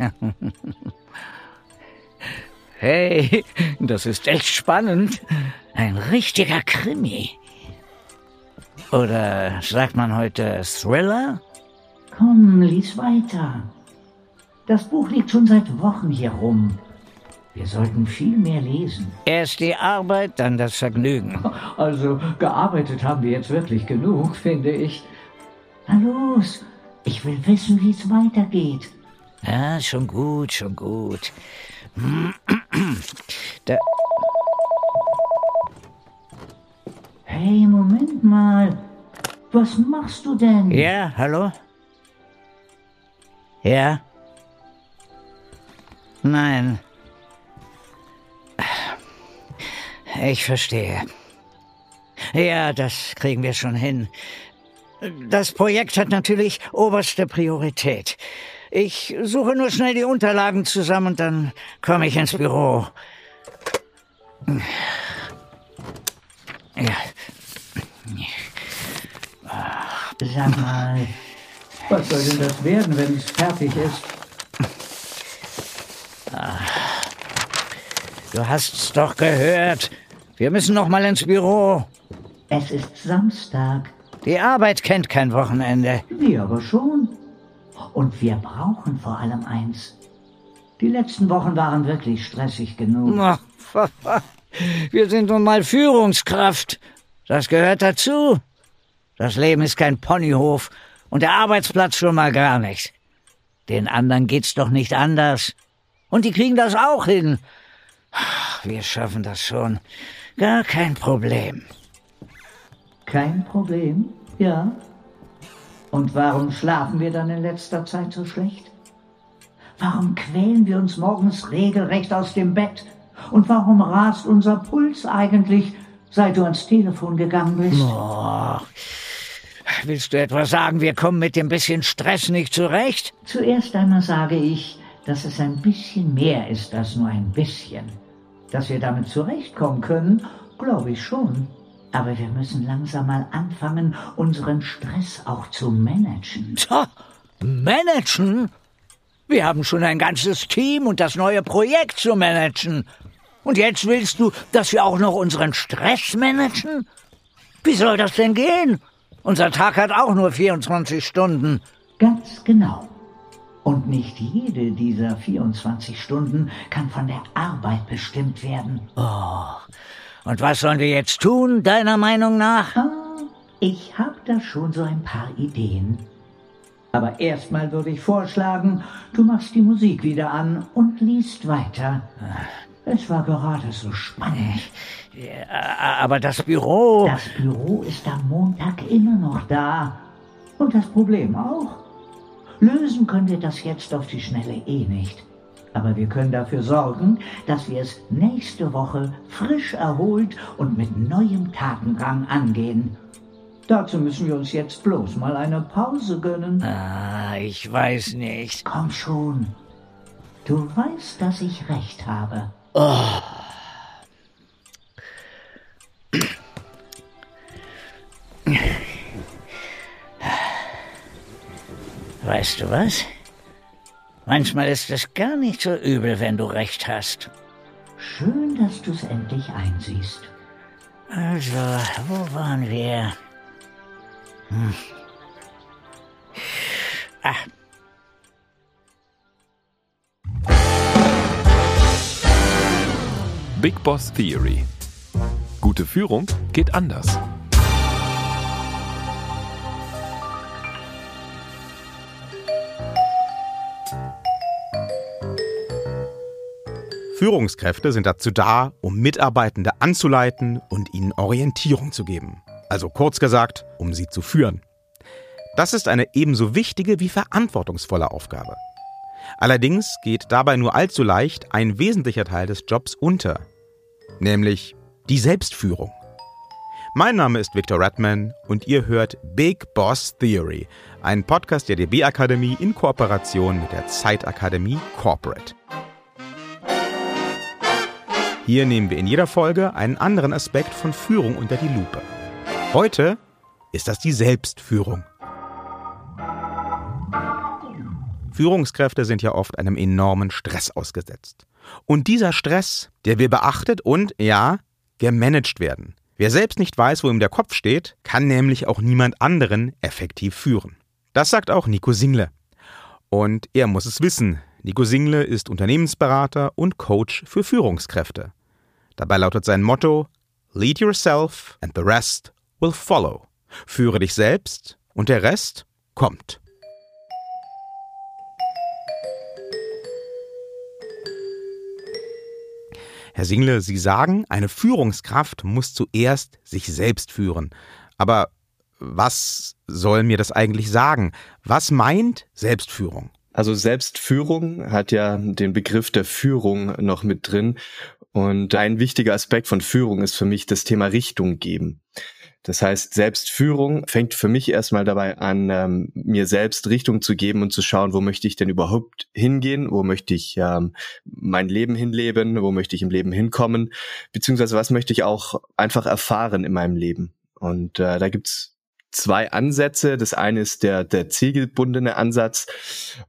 Hey, das ist echt spannend. Ein richtiger Krimi. Oder sagt man heute Thriller? Komm, lies weiter. Das Buch liegt schon seit Wochen hier rum. Wir sollten viel mehr lesen. Erst die Arbeit, dann das Vergnügen. Also gearbeitet haben wir jetzt wirklich genug, finde ich. Na los, ich will wissen, wie es weitergeht. Ja, schon gut, schon gut. Da, Hey, Moment mal. Was machst du denn? ja, hallo? Ja? Nein. Ich verstehe. Ja, das kriegen wir schon hin. Das Projekt hat natürlich oberste Priorität. Ich suche nur schnell die Unterlagen zusammen und dann komme ich ins Büro. Ja. Sag mal, was soll denn das werden, wenn es fertig ist? Du hast's doch gehört. Wir müssen noch mal ins Büro. Es ist Samstag. Die Arbeit kennt kein Wochenende. Wir aber schon. Und wir brauchen vor allem eins. Die letzten Wochen waren wirklich stressig genug. Ach, Wir sind nun mal Führungskraft. Das gehört dazu. Das Leben ist kein Ponyhof und der Arbeitsplatz schon mal gar nicht. Den anderen geht's doch nicht anders. Und die kriegen das auch hin. Wir schaffen das schon. Gar kein Problem. Kein Problem, ja. Und warum schlafen wir dann in letzter Zeit so schlecht? Warum quälen wir uns morgens regelrecht aus dem Bett? Und warum rast unser Puls eigentlich, seit du ans Telefon gegangen bist? Oh. Willst du etwa sagen, wir kommen mit dem bisschen Stress nicht zurecht? Zuerst einmal sage ich, dass es ein bisschen mehr ist als nur ein bisschen. Dass wir damit zurechtkommen können, glaube ich schon. Aber wir müssen langsam mal anfangen, unseren Stress auch zu managen. Tja, managen? Wir haben schon ein ganzes Team und das neue Projekt zu managen. Und jetzt willst du, dass wir auch noch unseren Stress managen? Wie soll das denn gehen? Unser Tag hat auch nur 24 Stunden. Ganz genau. Und nicht jede dieser 24 Stunden kann von der Arbeit bestimmt werden. Und was sollen wir jetzt tun, deiner Meinung nach? Ah, ich habe da schon so ein paar Ideen. Aber erstmal würde ich vorschlagen, du machst die Musik wieder an und liest weiter. Es war gerade so spannend. Ja, aber das Büro. Das Büro ist am Montag immer noch da. Und das Problem auch. Lösen können wir das jetzt auf die Schnelle eh nicht. Aber wir können dafür sorgen, dass wir es nächste Woche frisch erholt und mit neuem Tatendrang angehen. Dazu müssen wir uns jetzt bloß mal eine Pause gönnen. Ah, ich weiß nicht. Komm schon. Du weißt, dass ich recht habe. Weißt du was? Manchmal ist es gar nicht so übel, wenn du recht hast. Schön, dass du es endlich einsiehst. Also, wo waren wir? Hm. Ah, Big Boss Theory. Gute Führung geht anders. Führungskräfte sind dazu da, um Mitarbeitende anzuleiten und ihnen Orientierung zu geben. Also kurz gesagt, um sie zu führen. Das ist eine ebenso wichtige wie verantwortungsvolle Aufgabe. Allerdings geht dabei nur allzu leicht ein wesentlicher Teil des Jobs unter, nämlich die Selbstführung. Mein Name ist Victor Redman und ihr hört Big Boss Theory, ein Podcast der DB Akademie in Kooperation mit der Zeitakademie Corporate. Hier nehmen wir in jeder Folge einen anderen Aspekt von Führung unter die Lupe. Heute ist das die Selbstführung. Führungskräfte sind ja oft einem enormen Stress ausgesetzt. Und dieser Stress, der will beachtet und, ja, gemanagt werden. Wer selbst nicht weiß, wo ihm der Kopf steht, kann nämlich auch niemand anderen effektiv führen. Das sagt auch Nico Single. Und er muss es wissen. Nico Single ist Unternehmensberater und Coach für Führungskräfte. Dabei lautet sein Motto Lead yourself and the rest will follow. Führe dich selbst und der Rest kommt. Herr Single, Sie sagen, eine Führungskraft muss zuerst sich selbst führen. Aber was soll mir das eigentlich sagen? Was meint Selbstführung? Also Selbstführung hat ja den Begriff der Führung noch mit drin. Und ein wichtiger Aspekt von Führung ist für mich das Thema Richtung geben. Das heißt, Selbstführung fängt für mich erstmal dabei an, ähm, mir selbst Richtung zu geben und zu schauen, wo möchte ich denn überhaupt hingehen, wo möchte ich ähm, mein Leben hinleben, wo möchte ich im Leben hinkommen, beziehungsweise was möchte ich auch einfach erfahren in meinem Leben. Und äh, da gibt's zwei Ansätze. Das eine ist der, der zielgebundene Ansatz,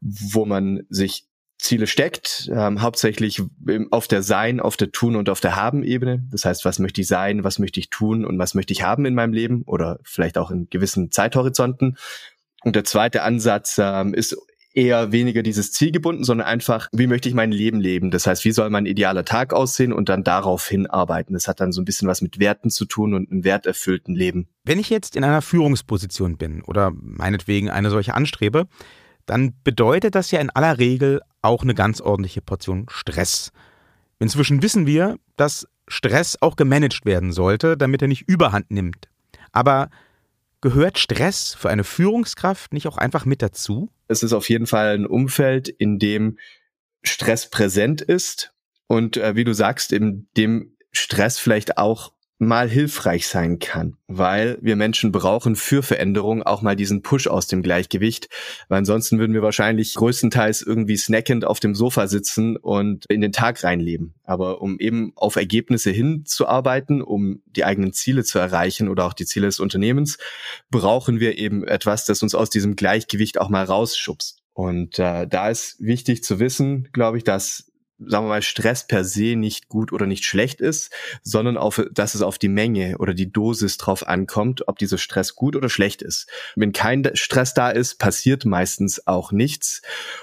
wo man sich Ziele steckt, ähm, hauptsächlich auf der Sein, auf der Tun und auf der Haben-Ebene. Das heißt, was möchte ich sein, was möchte ich tun und was möchte ich haben in meinem Leben oder vielleicht auch in gewissen Zeithorizonten. Und der zweite Ansatz ähm, ist eher weniger dieses Ziel gebunden, sondern einfach, wie möchte ich mein Leben leben? Das heißt, wie soll mein idealer Tag aussehen und dann darauf hinarbeiten? Das hat dann so ein bisschen was mit Werten zu tun und einem werterfüllten Leben. Wenn ich jetzt in einer Führungsposition bin oder meinetwegen eine solche anstrebe, dann bedeutet das ja in aller Regel auch eine ganz ordentliche Portion Stress. Inzwischen wissen wir, dass Stress auch gemanagt werden sollte, damit er nicht überhand nimmt. Aber gehört Stress für eine Führungskraft nicht auch einfach mit dazu? Es ist auf jeden Fall ein Umfeld, in dem Stress präsent ist und äh, wie du sagst, in dem Stress vielleicht auch mal hilfreich sein kann, weil wir Menschen brauchen für Veränderung auch mal diesen Push aus dem Gleichgewicht, weil ansonsten würden wir wahrscheinlich größtenteils irgendwie snackend auf dem Sofa sitzen und in den Tag reinleben. Aber um eben auf Ergebnisse hinzuarbeiten, um die eigenen Ziele zu erreichen oder auch die Ziele des Unternehmens, brauchen wir eben etwas, das uns aus diesem Gleichgewicht auch mal rausschubst. Und äh, da ist wichtig zu wissen, glaube ich, dass sagen wir mal, Stress per se nicht gut oder nicht schlecht ist, sondern auf, dass es auf die Menge oder die Dosis drauf ankommt, ob dieser Stress gut oder schlecht ist. Wenn kein Stress da ist, passiert meistens auch nichts.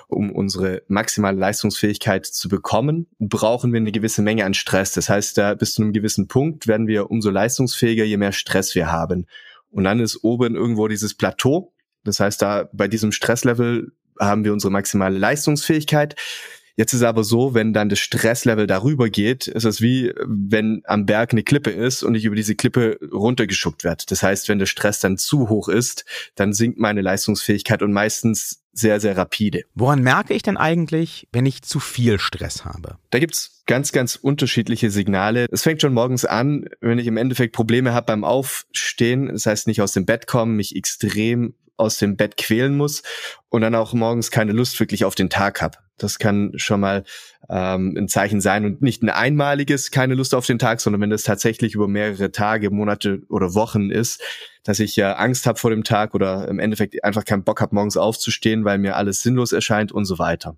Um unsere maximale Leistungsfähigkeit zu bekommen, brauchen wir eine gewisse Menge an Stress. Das heißt, da bis zu einem gewissen Punkt werden wir umso leistungsfähiger, je mehr Stress wir haben. Und dann ist oben irgendwo dieses Plateau. Das heißt, da bei diesem Stresslevel haben wir unsere maximale Leistungsfähigkeit. Jetzt ist aber so, wenn dann das Stresslevel darüber geht, ist es wie, wenn am Berg eine Klippe ist und ich über diese Klippe runtergeschuckt werde. Das heißt, wenn der Stress dann zu hoch ist, dann sinkt meine Leistungsfähigkeit und meistens sehr, sehr rapide. Woran merke ich denn eigentlich, wenn ich zu viel Stress habe? Da gibt's ganz, ganz unterschiedliche Signale. Es fängt schon morgens an, wenn ich im Endeffekt Probleme habe beim Aufstehen, das heißt nicht aus dem Bett kommen, mich extrem aus dem Bett quälen muss und dann auch morgens keine Lust wirklich auf den Tag habe. Das kann schon mal ähm, ein Zeichen sein und nicht ein einmaliges keine Lust auf den Tag, sondern wenn das tatsächlich über mehrere Tage, Monate oder Wochen ist, dass ich ja Angst habe vor dem Tag oder im Endeffekt einfach keinen Bock habe, morgens aufzustehen, weil mir alles sinnlos erscheint und so weiter.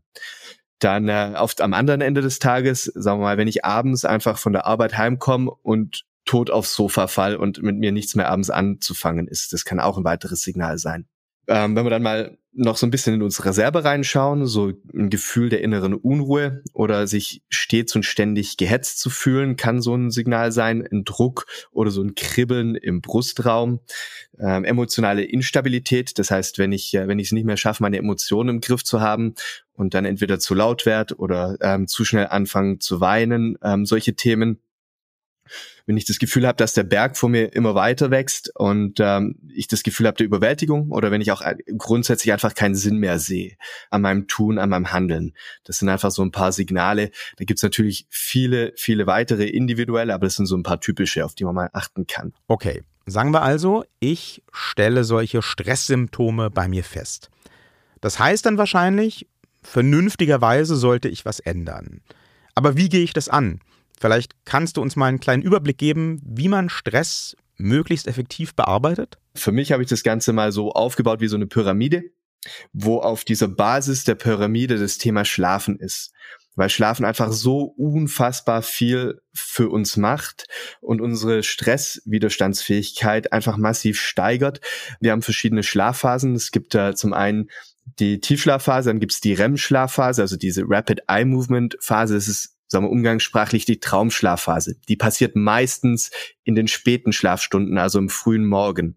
Dann äh, oft am anderen Ende des Tages, sagen wir mal, wenn ich abends einfach von der Arbeit heimkomme und tot aufs Sofa fall und mit mir nichts mehr abends anzufangen ist. Das kann auch ein weiteres Signal sein. Ähm, wenn wir dann mal noch so ein bisschen in unsere Reserve reinschauen, so ein Gefühl der inneren Unruhe oder sich stets und ständig gehetzt zu fühlen, kann so ein Signal sein, ein Druck oder so ein Kribbeln im Brustraum, ähm, emotionale Instabilität, das heißt, wenn ich äh, wenn ich es nicht mehr schaffe, meine Emotionen im Griff zu haben und dann entweder zu laut werde oder ähm, zu schnell anfangen zu weinen, ähm, solche Themen wenn ich das Gefühl habe, dass der Berg vor mir immer weiter wächst und ähm, ich das Gefühl habe der Überwältigung oder wenn ich auch grundsätzlich einfach keinen Sinn mehr sehe an meinem Tun, an meinem Handeln. Das sind einfach so ein paar Signale. Da gibt's natürlich viele, viele weitere individuelle, aber das sind so ein paar typische, auf die man mal achten kann. Okay, sagen wir also, ich stelle solche Stresssymptome bei mir fest. Das heißt dann wahrscheinlich, vernünftigerweise sollte ich was ändern. Aber wie gehe ich das an? Vielleicht kannst du uns mal einen kleinen Überblick geben, wie man Stress möglichst effektiv bearbeitet? Für mich habe ich das Ganze mal so aufgebaut wie so eine Pyramide. wo auf dieser Basis der Pyramide das Thema Schlafen ist weil Schlafen einfach so unfassbar viel für uns macht und unsere Stresswiderstandsfähigkeit einfach massiv steigert. Wir haben verschiedene Schlafphasen. Es gibt da zum einen die Tiefschlafphase, dann gibt's die REM-Schlafphase, also diese Rapid Eye Movement Phase. Das ist sagen wir umgangssprachlich die Traumschlafphase. Die passiert meistens in den späten Schlafstunden, also im frühen Morgen.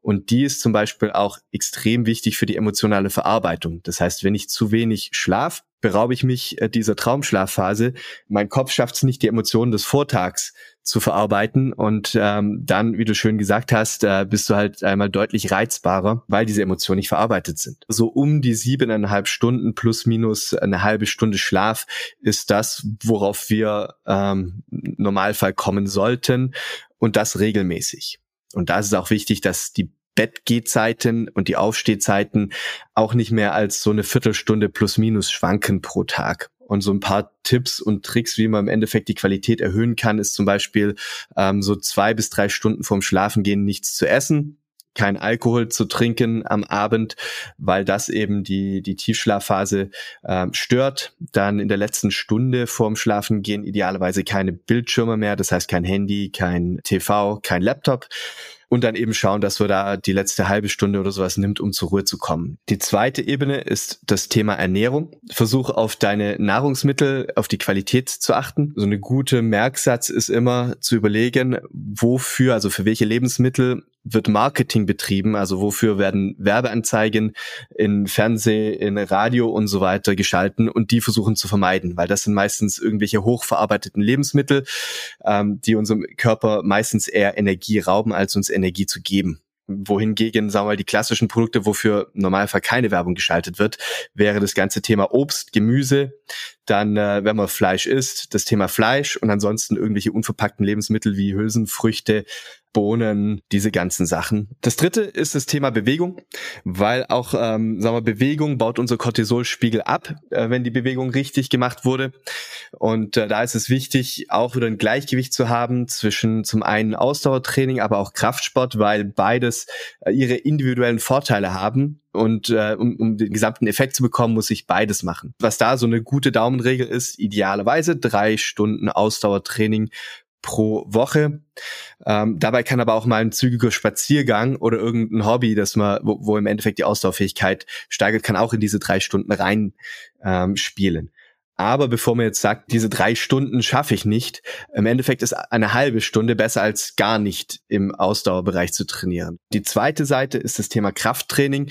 Und die ist zum Beispiel auch extrem wichtig für die emotionale Verarbeitung. Das heißt, wenn ich zu wenig schlaf, beraube ich mich äh, dieser Traumschlafphase. Mein Kopf schafft es nicht, die Emotionen des Vortags zu verarbeiten. Und ähm, dann, wie du schön gesagt hast, äh, bist du halt einmal deutlich reizbarer, weil diese Emotionen nicht verarbeitet sind. So um die siebeneinhalb Stunden plus minus eine halbe Stunde Schlaf ist das, worauf wir ähm, Normalfall kommen sollten und das regelmäßig. Und da ist es auch wichtig, dass die Bettgehzeiten und die Aufstehzeiten auch nicht mehr als so eine Viertelstunde plus minus schwanken pro Tag. Und so ein paar Tipps und Tricks, wie man im Endeffekt die Qualität erhöhen kann, ist zum Beispiel ähm, so zwei bis drei Stunden vorm Schlafengehen nichts zu essen, kein Alkohol zu trinken am Abend, weil das eben die, die Tiefschlafphase äh, stört. Dann in der letzten Stunde vorm Schlafengehen idealerweise keine Bildschirme mehr, das heißt kein Handy, kein TV, kein Laptop und dann eben schauen, dass wir da die letzte halbe Stunde oder sowas nimmt, um zur Ruhe zu kommen. Die zweite Ebene ist das Thema Ernährung. Versuch auf deine Nahrungsmittel, auf die Qualität zu achten. So eine gute Merksatz ist immer zu überlegen, wofür, also für welche Lebensmittel wird Marketing betrieben, also wofür werden Werbeanzeigen in Fernseh, in Radio und so weiter geschalten und die versuchen zu vermeiden, weil das sind meistens irgendwelche hochverarbeiteten Lebensmittel, ähm, die unserem Körper meistens eher Energie rauben, als uns Energie zu geben. Wohingegen, sagen wir mal, die klassischen Produkte, wofür normalerweise keine Werbung geschaltet wird, wäre das ganze Thema Obst, Gemüse, dann, äh, wenn man Fleisch isst, das Thema Fleisch und ansonsten irgendwelche unverpackten Lebensmittel wie Hülsenfrüchte, Bohnen, diese ganzen Sachen. Das dritte ist das Thema Bewegung, weil auch, ähm, sagen wir, Bewegung baut unser Cortisolspiegel ab, äh, wenn die Bewegung richtig gemacht wurde. Und äh, da ist es wichtig, auch wieder ein Gleichgewicht zu haben zwischen zum einen Ausdauertraining, aber auch Kraftsport, weil beides äh, ihre individuellen Vorteile haben. Und äh, um, um den gesamten Effekt zu bekommen, muss ich beides machen. Was da so eine gute Daumenregel ist, idealerweise drei Stunden Ausdauertraining pro Woche. Ähm, dabei kann aber auch mal ein zügiger Spaziergang oder irgendein Hobby, das man, wo, wo im Endeffekt die Ausdauerfähigkeit steigert, kann auch in diese drei Stunden rein ähm, spielen. Aber bevor man jetzt sagt, diese drei Stunden schaffe ich nicht, im Endeffekt ist eine halbe Stunde besser als gar nicht im Ausdauerbereich zu trainieren. Die zweite Seite ist das Thema Krafttraining,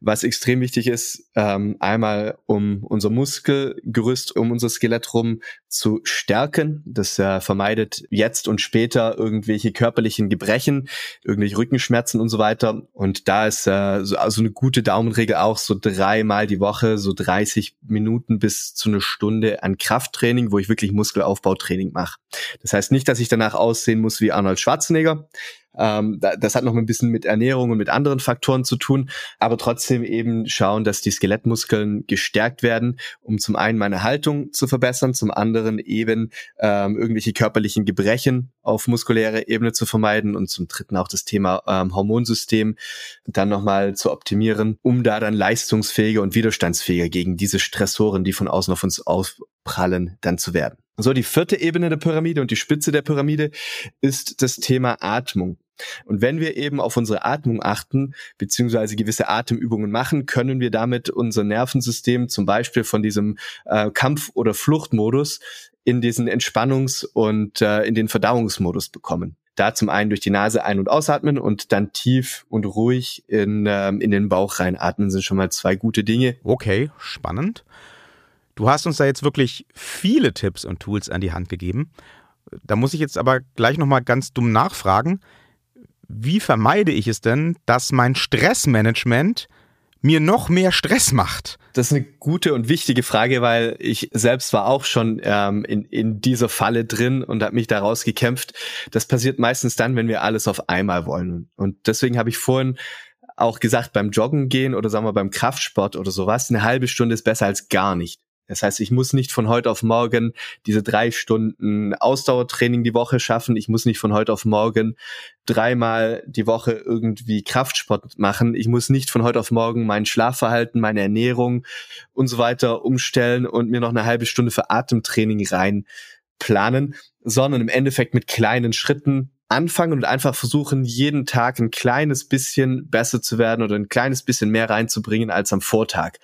was extrem wichtig ist, ähm, einmal um unser Muskelgerüst, um unser Skelett rum zu stärken. Das äh, vermeidet jetzt und später irgendwelche körperlichen Gebrechen, irgendwelche Rückenschmerzen und so weiter. Und da ist äh, so also eine gute Daumenregel auch so dreimal die Woche, so 30 Minuten bis zu einer Stunde an Krafttraining, wo ich wirklich Muskelaufbautraining mache. Das heißt nicht, dass ich danach aussehen muss wie Arnold Schwarzenegger, ähm, das hat noch ein bisschen mit Ernährung und mit anderen Faktoren zu tun, aber trotzdem eben schauen, dass die Skelettmuskeln gestärkt werden, um zum einen meine Haltung zu verbessern, zum anderen eben ähm, irgendwelche körperlichen Gebrechen auf muskulärer Ebene zu vermeiden und zum dritten auch das Thema ähm, Hormonsystem dann nochmal zu optimieren, um da dann leistungsfähiger und widerstandsfähiger gegen diese Stressoren, die von außen auf uns aufprallen, dann zu werden. So, die vierte Ebene der Pyramide und die Spitze der Pyramide ist das Thema Atmung. Und wenn wir eben auf unsere Atmung achten, beziehungsweise gewisse Atemübungen machen, können wir damit unser Nervensystem zum Beispiel von diesem äh, Kampf- oder Fluchtmodus in diesen Entspannungs- und äh, in den Verdauungsmodus bekommen. Da zum einen durch die Nase ein- und ausatmen und dann tief und ruhig in, ähm, in den Bauch reinatmen sind schon mal zwei gute Dinge. Okay, spannend. Du hast uns da jetzt wirklich viele Tipps und Tools an die Hand gegeben. Da muss ich jetzt aber gleich nochmal ganz dumm nachfragen wie vermeide ich es denn, dass mein Stressmanagement mir noch mehr Stress macht? Das ist eine gute und wichtige Frage, weil ich selbst war auch schon ähm, in, in dieser Falle drin und habe mich daraus gekämpft. Das passiert meistens dann, wenn wir alles auf einmal wollen. Und deswegen habe ich vorhin auch gesagt, beim Joggen gehen oder sagen wir beim Kraftsport oder sowas, eine halbe Stunde ist besser als gar nicht. Das heißt, ich muss nicht von heute auf morgen diese drei Stunden Ausdauertraining die Woche schaffen. Ich muss nicht von heute auf morgen dreimal die Woche irgendwie Kraftsport machen. Ich muss nicht von heute auf morgen mein Schlafverhalten, meine Ernährung und so weiter umstellen und mir noch eine halbe Stunde für Atemtraining rein planen, sondern im Endeffekt mit kleinen Schritten anfangen und einfach versuchen, jeden Tag ein kleines bisschen besser zu werden oder ein kleines bisschen mehr reinzubringen als am Vortag.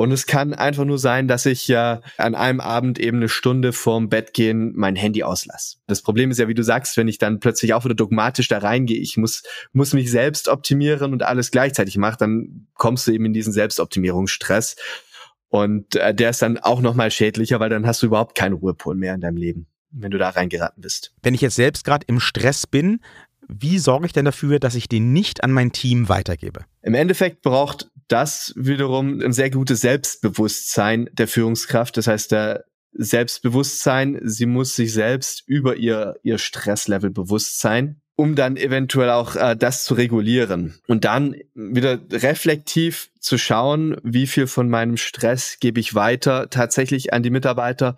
Und es kann einfach nur sein, dass ich ja an einem Abend eben eine Stunde vorm Bett gehen mein Handy auslasse. Das Problem ist ja, wie du sagst, wenn ich dann plötzlich auch wieder dogmatisch da reingehe, ich muss, muss mich selbst optimieren und alles gleichzeitig mache, dann kommst du eben in diesen Selbstoptimierungsstress. Und äh, der ist dann auch nochmal schädlicher, weil dann hast du überhaupt keinen Ruhepol mehr in deinem Leben, wenn du da reingeraten bist. Wenn ich jetzt selbst gerade im Stress bin, wie sorge ich denn dafür, dass ich den nicht an mein Team weitergebe? Im Endeffekt braucht das wiederum ein sehr gutes Selbstbewusstsein der Führungskraft. Das heißt, der Selbstbewusstsein, sie muss sich selbst über ihr, ihr Stresslevel bewusst sein, um dann eventuell auch äh, das zu regulieren. Und dann wieder reflektiv zu schauen, wie viel von meinem Stress gebe ich weiter tatsächlich an die Mitarbeiter.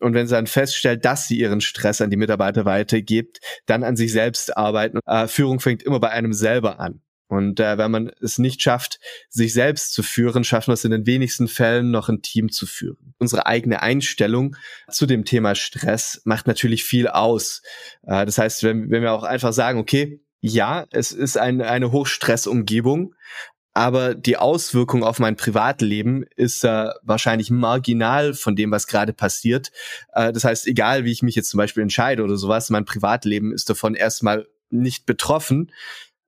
Und wenn sie dann feststellt, dass sie ihren Stress an die Mitarbeiter weitergibt, dann an sich selbst arbeiten. Äh, Führung fängt immer bei einem selber an. Und äh, wenn man es nicht schafft, sich selbst zu führen, schaffen wir es in den wenigsten Fällen noch ein Team zu führen. Unsere eigene Einstellung zu dem Thema Stress macht natürlich viel aus. Äh, das heißt, wenn, wenn wir auch einfach sagen, okay, ja, es ist ein, eine Hochstressumgebung, aber die Auswirkung auf mein Privatleben ist äh, wahrscheinlich marginal von dem, was gerade passiert. Äh, das heißt, egal wie ich mich jetzt zum Beispiel entscheide oder sowas, mein Privatleben ist davon erstmal nicht betroffen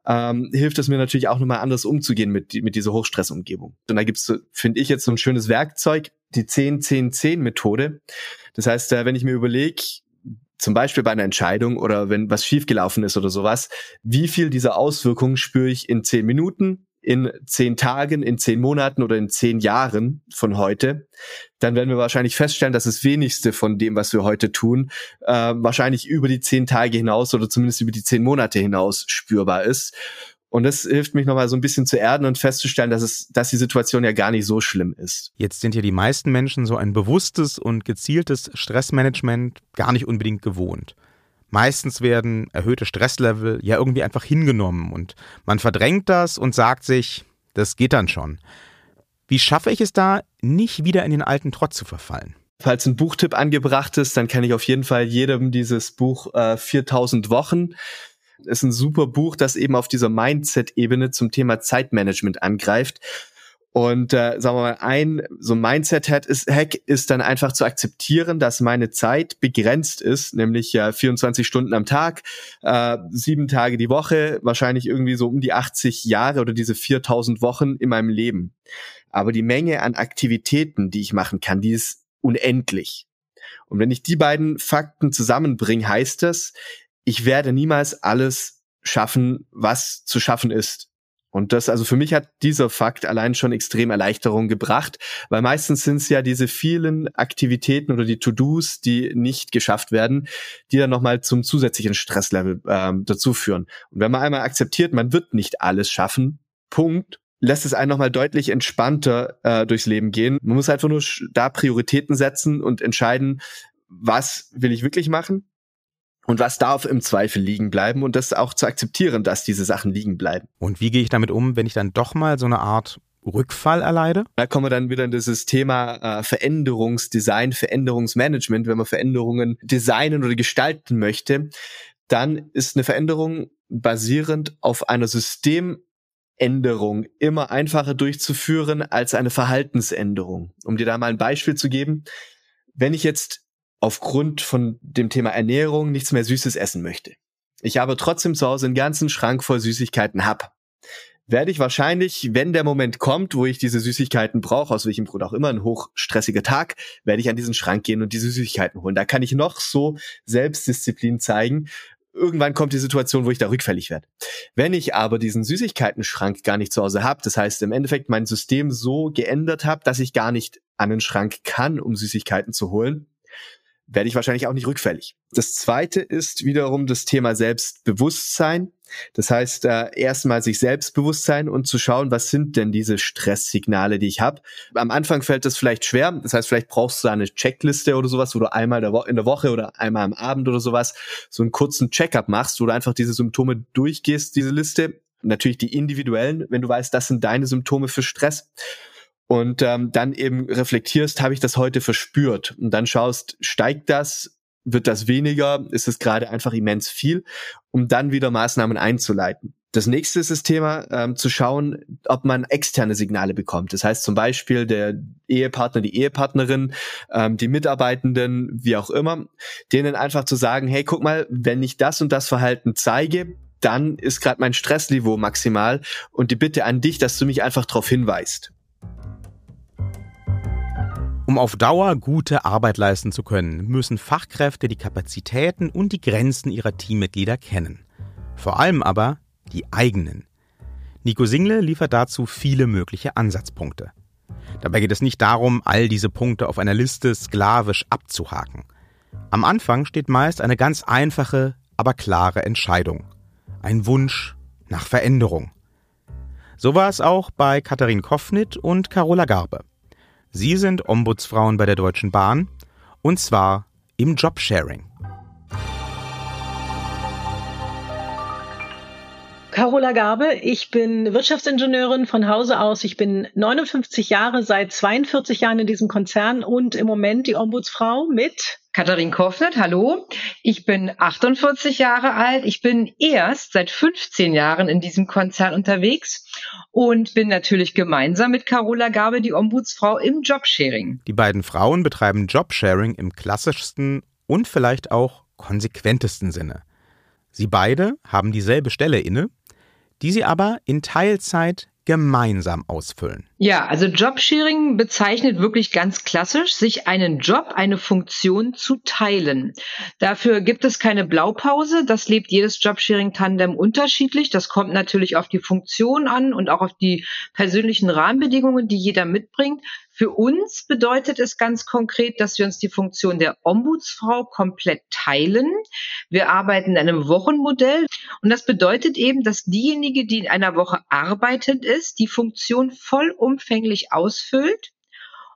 ähm, hilft es mir natürlich auch nochmal anders umzugehen mit, mit dieser Hochstressumgebung. Und da gibt's, finde ich, jetzt so ein schönes Werkzeug, die 10-10-10-Methode. Das heißt, äh, wenn ich mir überlege, zum Beispiel bei einer Entscheidung oder wenn was schiefgelaufen ist oder sowas, wie viel dieser Auswirkungen spüre ich in zehn Minuten, in zehn Tagen, in zehn Monaten oder in zehn Jahren von heute, dann werden wir wahrscheinlich feststellen, dass das wenigste von dem, was wir heute tun, äh, wahrscheinlich über die zehn Tage hinaus oder zumindest über die zehn Monate hinaus spürbar ist. Und das hilft mich nochmal so ein bisschen zu erden und festzustellen, dass es, dass die Situation ja gar nicht so schlimm ist. Jetzt sind ja die meisten Menschen so ein bewusstes und gezieltes Stressmanagement gar nicht unbedingt gewohnt. Meistens werden erhöhte Stresslevel ja irgendwie einfach hingenommen und man verdrängt das und sagt sich, das geht dann schon. Wie schaffe ich es da, nicht wieder in den alten Trott zu verfallen? Falls ein Buchtipp angebracht ist, dann kann ich auf jeden Fall jedem dieses Buch äh, 4000 Wochen ist ein super Buch, das eben auf dieser Mindset-Ebene zum Thema Zeitmanagement angreift. Und äh, sagen wir mal, ein so Mindset-Hack ist, Hack ist dann einfach zu akzeptieren, dass meine Zeit begrenzt ist, nämlich ja 24 Stunden am Tag, äh, sieben Tage die Woche, wahrscheinlich irgendwie so um die 80 Jahre oder diese 4000 Wochen in meinem Leben. Aber die Menge an Aktivitäten, die ich machen kann, die ist unendlich. Und wenn ich die beiden Fakten zusammenbringe, heißt das, ich werde niemals alles schaffen, was zu schaffen ist. Und das, also für mich hat dieser Fakt allein schon extrem Erleichterung gebracht, weil meistens sind es ja diese vielen Aktivitäten oder die To-Dos, die nicht geschafft werden, die dann nochmal zum zusätzlichen Stresslevel ähm, dazu führen. Und wenn man einmal akzeptiert, man wird nicht alles schaffen, Punkt, lässt es einen nochmal deutlich entspannter äh, durchs Leben gehen. Man muss einfach nur da Prioritäten setzen und entscheiden, was will ich wirklich machen und was darf im Zweifel liegen bleiben und das auch zu akzeptieren, dass diese Sachen liegen bleiben. Und wie gehe ich damit um, wenn ich dann doch mal so eine Art Rückfall erleide? Da kommen wir dann wieder in dieses Thema äh, Veränderungsdesign, Veränderungsmanagement. Wenn man Veränderungen designen oder gestalten möchte, dann ist eine Veränderung basierend auf einer Systemänderung immer einfacher durchzuführen als eine Verhaltensänderung. Um dir da mal ein Beispiel zu geben, wenn ich jetzt aufgrund von dem Thema Ernährung nichts mehr Süßes essen möchte. Ich aber trotzdem zu Hause einen ganzen Schrank voll Süßigkeiten hab, werde ich wahrscheinlich, wenn der Moment kommt, wo ich diese Süßigkeiten brauche, aus welchem Grund auch immer, ein hochstressiger Tag, werde ich an diesen Schrank gehen und diese Süßigkeiten holen. Da kann ich noch so Selbstdisziplin zeigen. Irgendwann kommt die Situation, wo ich da rückfällig werde. Wenn ich aber diesen Süßigkeiten-Schrank gar nicht zu Hause habe, das heißt im Endeffekt mein System so geändert habe, dass ich gar nicht an den Schrank kann, um Süßigkeiten zu holen, werde ich wahrscheinlich auch nicht rückfällig. Das zweite ist wiederum das Thema Selbstbewusstsein. Das heißt, äh, erstmal sich selbstbewusst sein und zu schauen, was sind denn diese Stresssignale, die ich habe. Am Anfang fällt das vielleicht schwer. Das heißt, vielleicht brauchst du eine Checkliste oder sowas, wo du einmal in der Woche oder einmal am Abend oder sowas so einen kurzen Checkup machst, wo du einfach diese Symptome durchgehst, diese Liste. Natürlich die individuellen, wenn du weißt, das sind deine Symptome für Stress und ähm, dann eben reflektierst, habe ich das heute verspürt und dann schaust, steigt das, wird das weniger, ist es gerade einfach immens viel, um dann wieder Maßnahmen einzuleiten. Das nächste ist das Thema, ähm, zu schauen, ob man externe Signale bekommt. Das heißt zum Beispiel der Ehepartner, die Ehepartnerin, ähm, die Mitarbeitenden, wie auch immer, denen einfach zu sagen, hey, guck mal, wenn ich das und das Verhalten zeige, dann ist gerade mein Stressniveau maximal und die Bitte an dich, dass du mich einfach darauf hinweist. Um auf Dauer gute Arbeit leisten zu können, müssen Fachkräfte die Kapazitäten und die Grenzen ihrer Teammitglieder kennen. Vor allem aber die eigenen. Nico Single liefert dazu viele mögliche Ansatzpunkte. Dabei geht es nicht darum, all diese Punkte auf einer Liste sklavisch abzuhaken. Am Anfang steht meist eine ganz einfache, aber klare Entscheidung. Ein Wunsch nach Veränderung. So war es auch bei Katharin Koffnit und Carola Garbe. Sie sind Ombudsfrauen bei der Deutschen Bahn und zwar im Jobsharing. Carola Gabe, ich bin Wirtschaftsingenieurin von Hause aus. Ich bin 59 Jahre, seit 42 Jahren in diesem Konzern und im Moment die Ombudsfrau mit Katharin Kofnet, hallo. Ich bin 48 Jahre alt. Ich bin erst seit 15 Jahren in diesem Konzern unterwegs und bin natürlich gemeinsam mit Carola Gabe die Ombudsfrau im Jobsharing. Die beiden Frauen betreiben Jobsharing im klassischsten und vielleicht auch konsequentesten Sinne. Sie beide haben dieselbe Stelle inne, die sie aber in Teilzeit gemeinsam ausfüllen. Ja, also Jobsharing bezeichnet wirklich ganz klassisch, sich einen Job, eine Funktion zu teilen. Dafür gibt es keine Blaupause. Das lebt jedes Jobsharing-Tandem unterschiedlich. Das kommt natürlich auf die Funktion an und auch auf die persönlichen Rahmenbedingungen, die jeder mitbringt. Für uns bedeutet es ganz konkret, dass wir uns die Funktion der Ombudsfrau komplett teilen. Wir arbeiten in einem Wochenmodell und das bedeutet eben, dass diejenige, die in einer Woche arbeitend ist, die Funktion vollumfänglich ausfüllt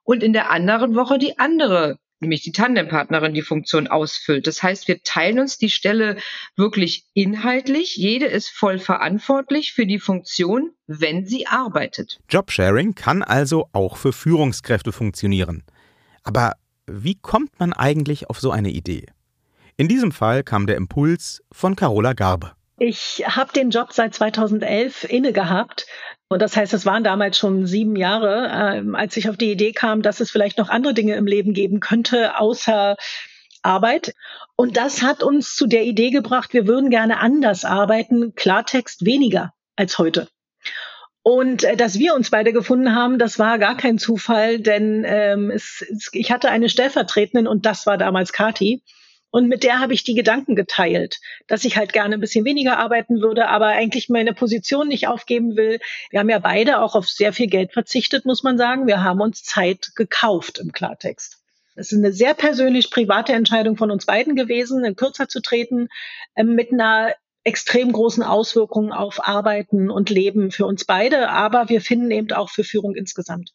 und in der anderen Woche die andere nämlich die Tandempartnerin die Funktion ausfüllt. Das heißt, wir teilen uns die Stelle wirklich inhaltlich. Jede ist voll verantwortlich für die Funktion, wenn sie arbeitet. Jobsharing kann also auch für Führungskräfte funktionieren. Aber wie kommt man eigentlich auf so eine Idee? In diesem Fall kam der Impuls von Carola Garbe. Ich habe den Job seit 2011 inne gehabt. Und das heißt, es waren damals schon sieben Jahre, äh, als ich auf die Idee kam, dass es vielleicht noch andere Dinge im Leben geben könnte, außer Arbeit. Und das hat uns zu der Idee gebracht, wir würden gerne anders arbeiten, Klartext weniger als heute. Und äh, dass wir uns beide gefunden haben, das war gar kein Zufall, denn ähm, es, es, ich hatte eine Stellvertreterin und das war damals Kati. Und mit der habe ich die Gedanken geteilt, dass ich halt gerne ein bisschen weniger arbeiten würde, aber eigentlich meine Position nicht aufgeben will. Wir haben ja beide auch auf sehr viel Geld verzichtet, muss man sagen. Wir haben uns Zeit gekauft im Klartext. Es ist eine sehr persönlich private Entscheidung von uns beiden gewesen, in kürzer zu treten, äh, mit einer extrem großen Auswirkungen auf Arbeiten und Leben für uns beide, aber wir finden eben auch für Führung insgesamt.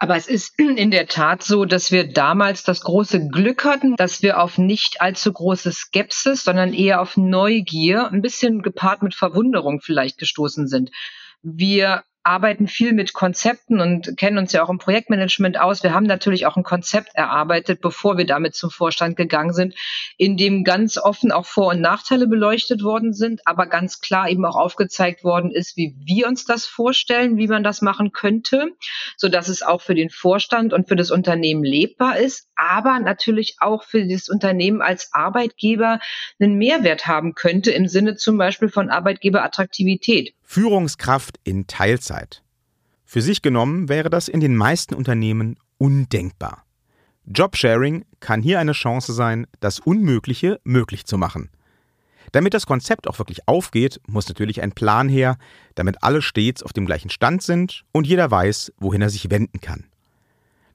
Aber es ist in der Tat so, dass wir damals das große Glück hatten, dass wir auf nicht allzu große Skepsis, sondern eher auf Neugier, ein bisschen gepaart mit Verwunderung vielleicht gestoßen sind. Wir arbeiten viel mit Konzepten und kennen uns ja auch im Projektmanagement aus. Wir haben natürlich auch ein Konzept erarbeitet, bevor wir damit zum Vorstand gegangen sind, in dem ganz offen auch Vor- und Nachteile beleuchtet worden sind, aber ganz klar eben auch aufgezeigt worden ist, wie wir uns das vorstellen, wie man das machen könnte, so dass es auch für den Vorstand und für das Unternehmen lebbar ist, aber natürlich auch für das Unternehmen als Arbeitgeber einen Mehrwert haben könnte im Sinne zum Beispiel von Arbeitgeberattraktivität. Führungskraft in Teilzeit. Für sich genommen wäre das in den meisten Unternehmen undenkbar. Jobsharing kann hier eine Chance sein, das Unmögliche möglich zu machen. Damit das Konzept auch wirklich aufgeht, muss natürlich ein Plan her, damit alle stets auf dem gleichen Stand sind und jeder weiß, wohin er sich wenden kann.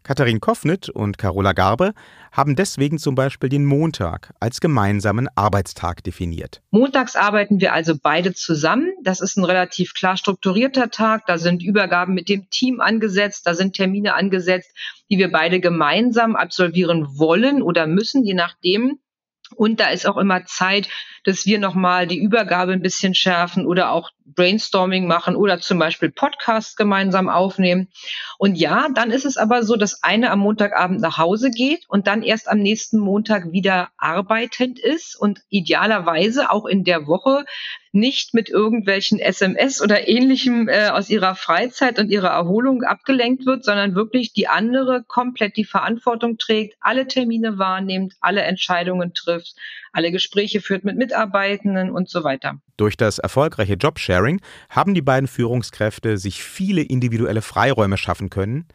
Katharin Koffnit und Carola Garbe haben deswegen zum Beispiel den Montag als gemeinsamen Arbeitstag definiert. Montags arbeiten wir also beide zusammen. Das ist ein relativ klar strukturierter Tag. Da sind Übergaben mit dem Team angesetzt, da sind Termine angesetzt, die wir beide gemeinsam absolvieren wollen oder müssen, je nachdem. Und da ist auch immer Zeit, dass wir nochmal die Übergabe ein bisschen schärfen oder auch Brainstorming machen oder zum Beispiel Podcasts gemeinsam aufnehmen. Und ja, dann ist es aber so, dass eine am Montagabend nach Hause geht und dann erst am nächsten Montag wieder arbeitend ist und idealerweise auch in der Woche nicht mit irgendwelchen SMS oder ähnlichem äh, aus ihrer Freizeit und ihrer Erholung abgelenkt wird, sondern wirklich die andere komplett die Verantwortung trägt, alle Termine wahrnimmt, alle Entscheidungen trifft, alle Gespräche führt mit Mitarbeitenden und so weiter. Durch das erfolgreiche Jobsharing haben die beiden Führungskräfte sich viele individuelle Freiräume schaffen können,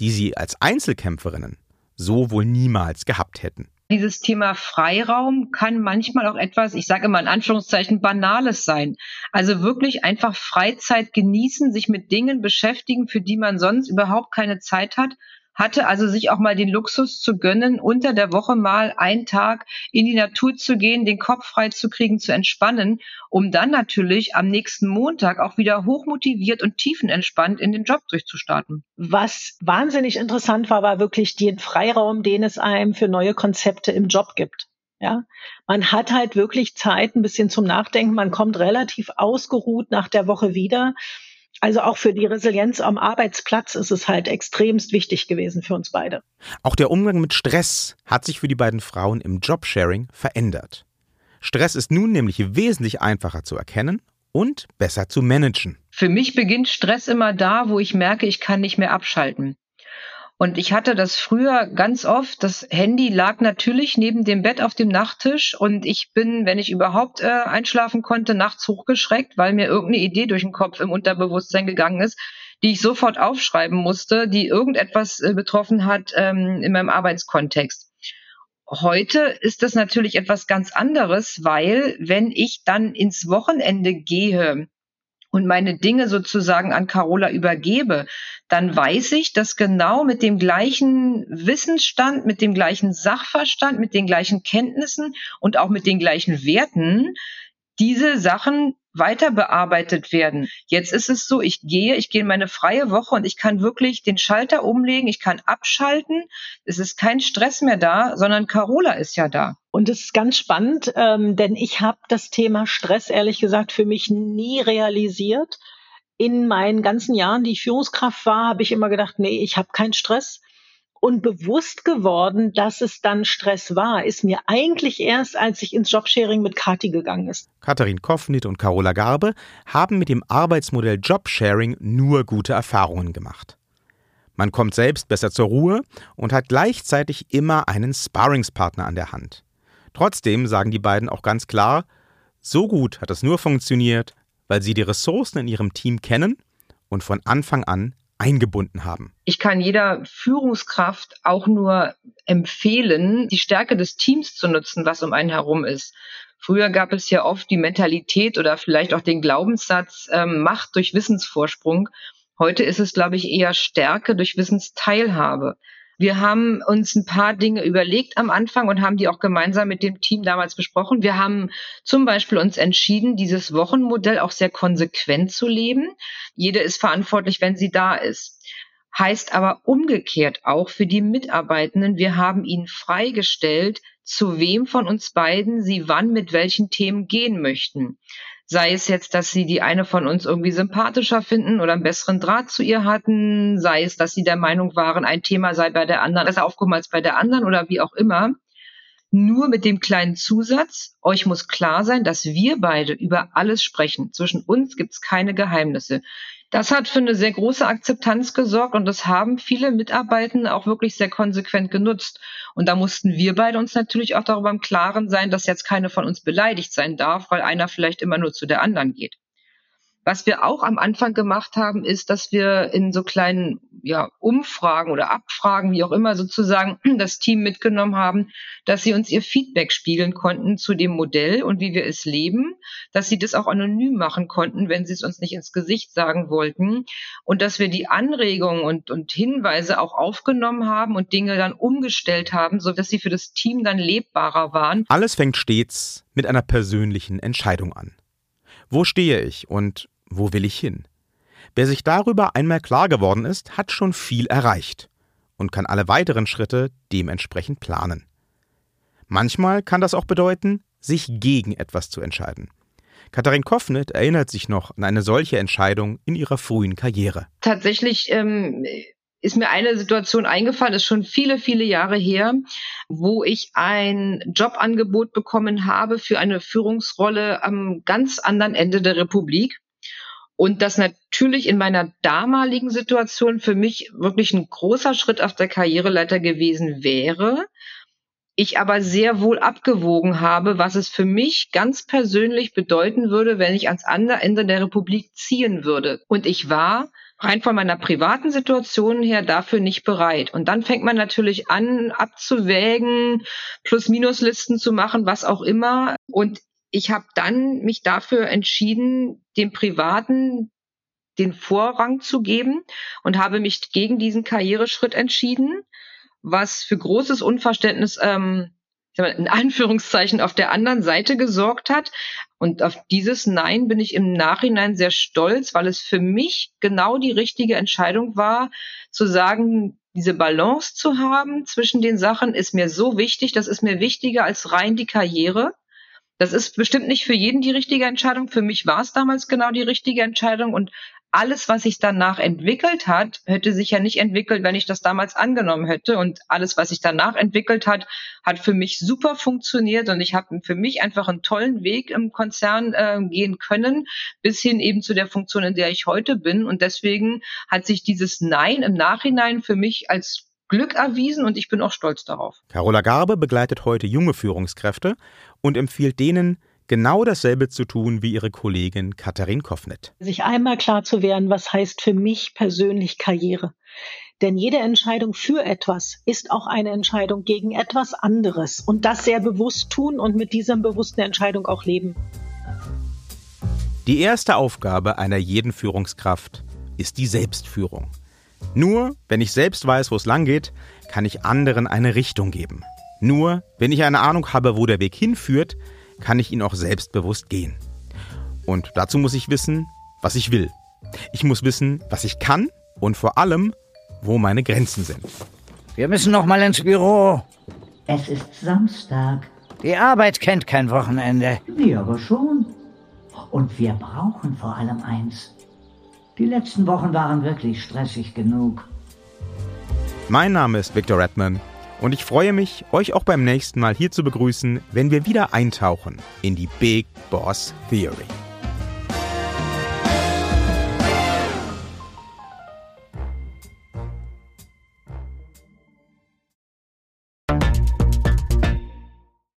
die sie als Einzelkämpferinnen so wohl niemals gehabt hätten. Dieses Thema Freiraum kann manchmal auch etwas, ich sage immer in Anführungszeichen, Banales sein. Also wirklich einfach Freizeit genießen, sich mit Dingen beschäftigen, für die man sonst überhaupt keine Zeit hat hatte also sich auch mal den Luxus zu gönnen, unter der Woche mal einen Tag in die Natur zu gehen, den Kopf frei zu kriegen, zu entspannen, um dann natürlich am nächsten Montag auch wieder hochmotiviert und tiefenentspannt in den Job durchzustarten. Was wahnsinnig interessant war, war wirklich den Freiraum, den es einem für neue Konzepte im Job gibt. Ja, man hat halt wirklich Zeit, ein bisschen zum Nachdenken. Man kommt relativ ausgeruht nach der Woche wieder also auch für die Resilienz am Arbeitsplatz ist es halt extremst wichtig gewesen für uns beide. Auch der Umgang mit Stress hat sich für die beiden Frauen im Jobsharing verändert. Stress ist nun nämlich wesentlich einfacher zu erkennen und besser zu managen. Für mich beginnt Stress immer da, wo ich merke, ich kann nicht mehr abschalten. Und ich hatte das früher ganz oft. Das Handy lag natürlich neben dem Bett auf dem Nachttisch und ich bin, wenn ich überhaupt äh, einschlafen konnte, nachts hochgeschreckt, weil mir irgendeine Idee durch den Kopf im Unterbewusstsein gegangen ist, die ich sofort aufschreiben musste, die irgendetwas äh, betroffen hat ähm, in meinem Arbeitskontext. Heute ist das natürlich etwas ganz anderes, weil wenn ich dann ins Wochenende gehe, und meine Dinge sozusagen an Carola übergebe, dann weiß ich, dass genau mit dem gleichen Wissensstand, mit dem gleichen Sachverstand, mit den gleichen Kenntnissen und auch mit den gleichen Werten diese Sachen weiter bearbeitet werden. Jetzt ist es so, ich gehe, ich gehe in meine freie Woche und ich kann wirklich den Schalter umlegen, ich kann abschalten. Es ist kein Stress mehr da, sondern Carola ist ja da. Und es ist ganz spannend, ähm, denn ich habe das Thema Stress ehrlich gesagt für mich nie realisiert. In meinen ganzen Jahren, die ich Führungskraft war, habe ich immer gedacht, nee, ich habe keinen Stress und bewusst geworden, dass es dann Stress war, ist mir eigentlich erst, als ich ins Jobsharing mit Kati gegangen ist. Katharin Koffnit und Carola Garbe haben mit dem Arbeitsmodell Jobsharing nur gute Erfahrungen gemacht. Man kommt selbst besser zur Ruhe und hat gleichzeitig immer einen Sparringspartner an der Hand. Trotzdem sagen die beiden auch ganz klar, so gut hat es nur funktioniert, weil sie die Ressourcen in ihrem Team kennen und von Anfang an eingebunden haben. Ich kann jeder Führungskraft auch nur empfehlen, die Stärke des Teams zu nutzen, was um einen herum ist. Früher gab es ja oft die Mentalität oder vielleicht auch den Glaubenssatz ähm, Macht durch Wissensvorsprung. Heute ist es, glaube ich, eher Stärke durch Wissensteilhabe. Wir haben uns ein paar Dinge überlegt am Anfang und haben die auch gemeinsam mit dem Team damals besprochen. Wir haben zum Beispiel uns entschieden, dieses Wochenmodell auch sehr konsequent zu leben. Jede ist verantwortlich, wenn sie da ist. Heißt aber umgekehrt auch für die Mitarbeitenden, wir haben ihnen freigestellt, zu wem von uns beiden sie wann mit welchen Themen gehen möchten. Sei es jetzt, dass sie die eine von uns irgendwie sympathischer finden oder einen besseren Draht zu ihr hatten, sei es, dass sie der Meinung waren, ein Thema sei bei der anderen besser aufgehoben als bei der anderen oder wie auch immer. Nur mit dem kleinen Zusatz, euch muss klar sein, dass wir beide über alles sprechen. Zwischen uns gibt es keine Geheimnisse. Das hat für eine sehr große Akzeptanz gesorgt und das haben viele Mitarbeitende auch wirklich sehr konsequent genutzt. Und da mussten wir beide uns natürlich auch darüber im Klaren sein, dass jetzt keine von uns beleidigt sein darf, weil einer vielleicht immer nur zu der anderen geht. Was wir auch am Anfang gemacht haben, ist, dass wir in so kleinen ja, Umfragen oder Abfragen, wie auch immer sozusagen, das Team mitgenommen haben, dass sie uns ihr Feedback spiegeln konnten zu dem Modell und wie wir es leben, dass sie das auch anonym machen konnten, wenn sie es uns nicht ins Gesicht sagen wollten und dass wir die Anregungen und, und Hinweise auch aufgenommen haben und Dinge dann umgestellt haben, so dass sie für das Team dann lebbarer waren. Alles fängt stets mit einer persönlichen Entscheidung an. Wo stehe ich und wo will ich hin? Wer sich darüber einmal klar geworden ist, hat schon viel erreicht und kann alle weiteren Schritte dementsprechend planen. Manchmal kann das auch bedeuten, sich gegen etwas zu entscheiden. Katharin Koffnet erinnert sich noch an eine solche Entscheidung in ihrer frühen Karriere. Tatsächlich ähm, ist mir eine Situation eingefallen, ist schon viele, viele Jahre her, wo ich ein Jobangebot bekommen habe für eine Führungsrolle am ganz anderen Ende der Republik. Und das natürlich in meiner damaligen Situation für mich wirklich ein großer Schritt auf der Karriereleiter gewesen wäre. Ich aber sehr wohl abgewogen habe, was es für mich ganz persönlich bedeuten würde, wenn ich ans andere Ende der Republik ziehen würde. Und ich war rein von meiner privaten Situation her dafür nicht bereit. Und dann fängt man natürlich an, abzuwägen, Plus-Minus-Listen zu machen, was auch immer. Und ich habe dann mich dafür entschieden, dem Privaten den Vorrang zu geben und habe mich gegen diesen Karriereschritt entschieden, was für großes Unverständnis ähm, in Anführungszeichen auf der anderen Seite gesorgt hat. Und auf dieses Nein bin ich im Nachhinein sehr stolz, weil es für mich genau die richtige Entscheidung war, zu sagen, diese Balance zu haben zwischen den Sachen ist mir so wichtig, das ist mir wichtiger als rein die Karriere. Das ist bestimmt nicht für jeden die richtige Entscheidung. Für mich war es damals genau die richtige Entscheidung und alles, was sich danach entwickelt hat, hätte sich ja nicht entwickelt, wenn ich das damals angenommen hätte. Und alles, was sich danach entwickelt hat, hat für mich super funktioniert und ich habe für mich einfach einen tollen Weg im Konzern äh, gehen können, bis hin eben zu der Funktion, in der ich heute bin. Und deswegen hat sich dieses Nein im Nachhinein für mich als Glück erwiesen und ich bin auch stolz darauf. Carola Garbe begleitet heute junge Führungskräfte und empfiehlt denen, genau dasselbe zu tun wie ihre Kollegin Katharin Koffnet. Sich einmal klar zu werden, was heißt für mich persönlich Karriere. Denn jede Entscheidung für etwas ist auch eine Entscheidung gegen etwas anderes. Und das sehr bewusst tun und mit dieser bewussten Entscheidung auch leben. Die erste Aufgabe einer jeden Führungskraft ist die Selbstführung. Nur wenn ich selbst weiß, wo es lang geht, kann ich anderen eine Richtung geben. Nur wenn ich eine Ahnung habe, wo der Weg hinführt, kann ich ihn auch selbstbewusst gehen. Und dazu muss ich wissen, was ich will. Ich muss wissen, was ich kann und vor allem, wo meine Grenzen sind. Wir müssen noch mal ins Büro. Es ist Samstag. Die Arbeit kennt kein Wochenende. Wir aber schon. Und wir brauchen vor allem eins. Die letzten Wochen waren wirklich stressig genug. Mein Name ist Victor Redman und ich freue mich, euch auch beim nächsten Mal hier zu begrüßen, wenn wir wieder eintauchen in die Big Boss Theory.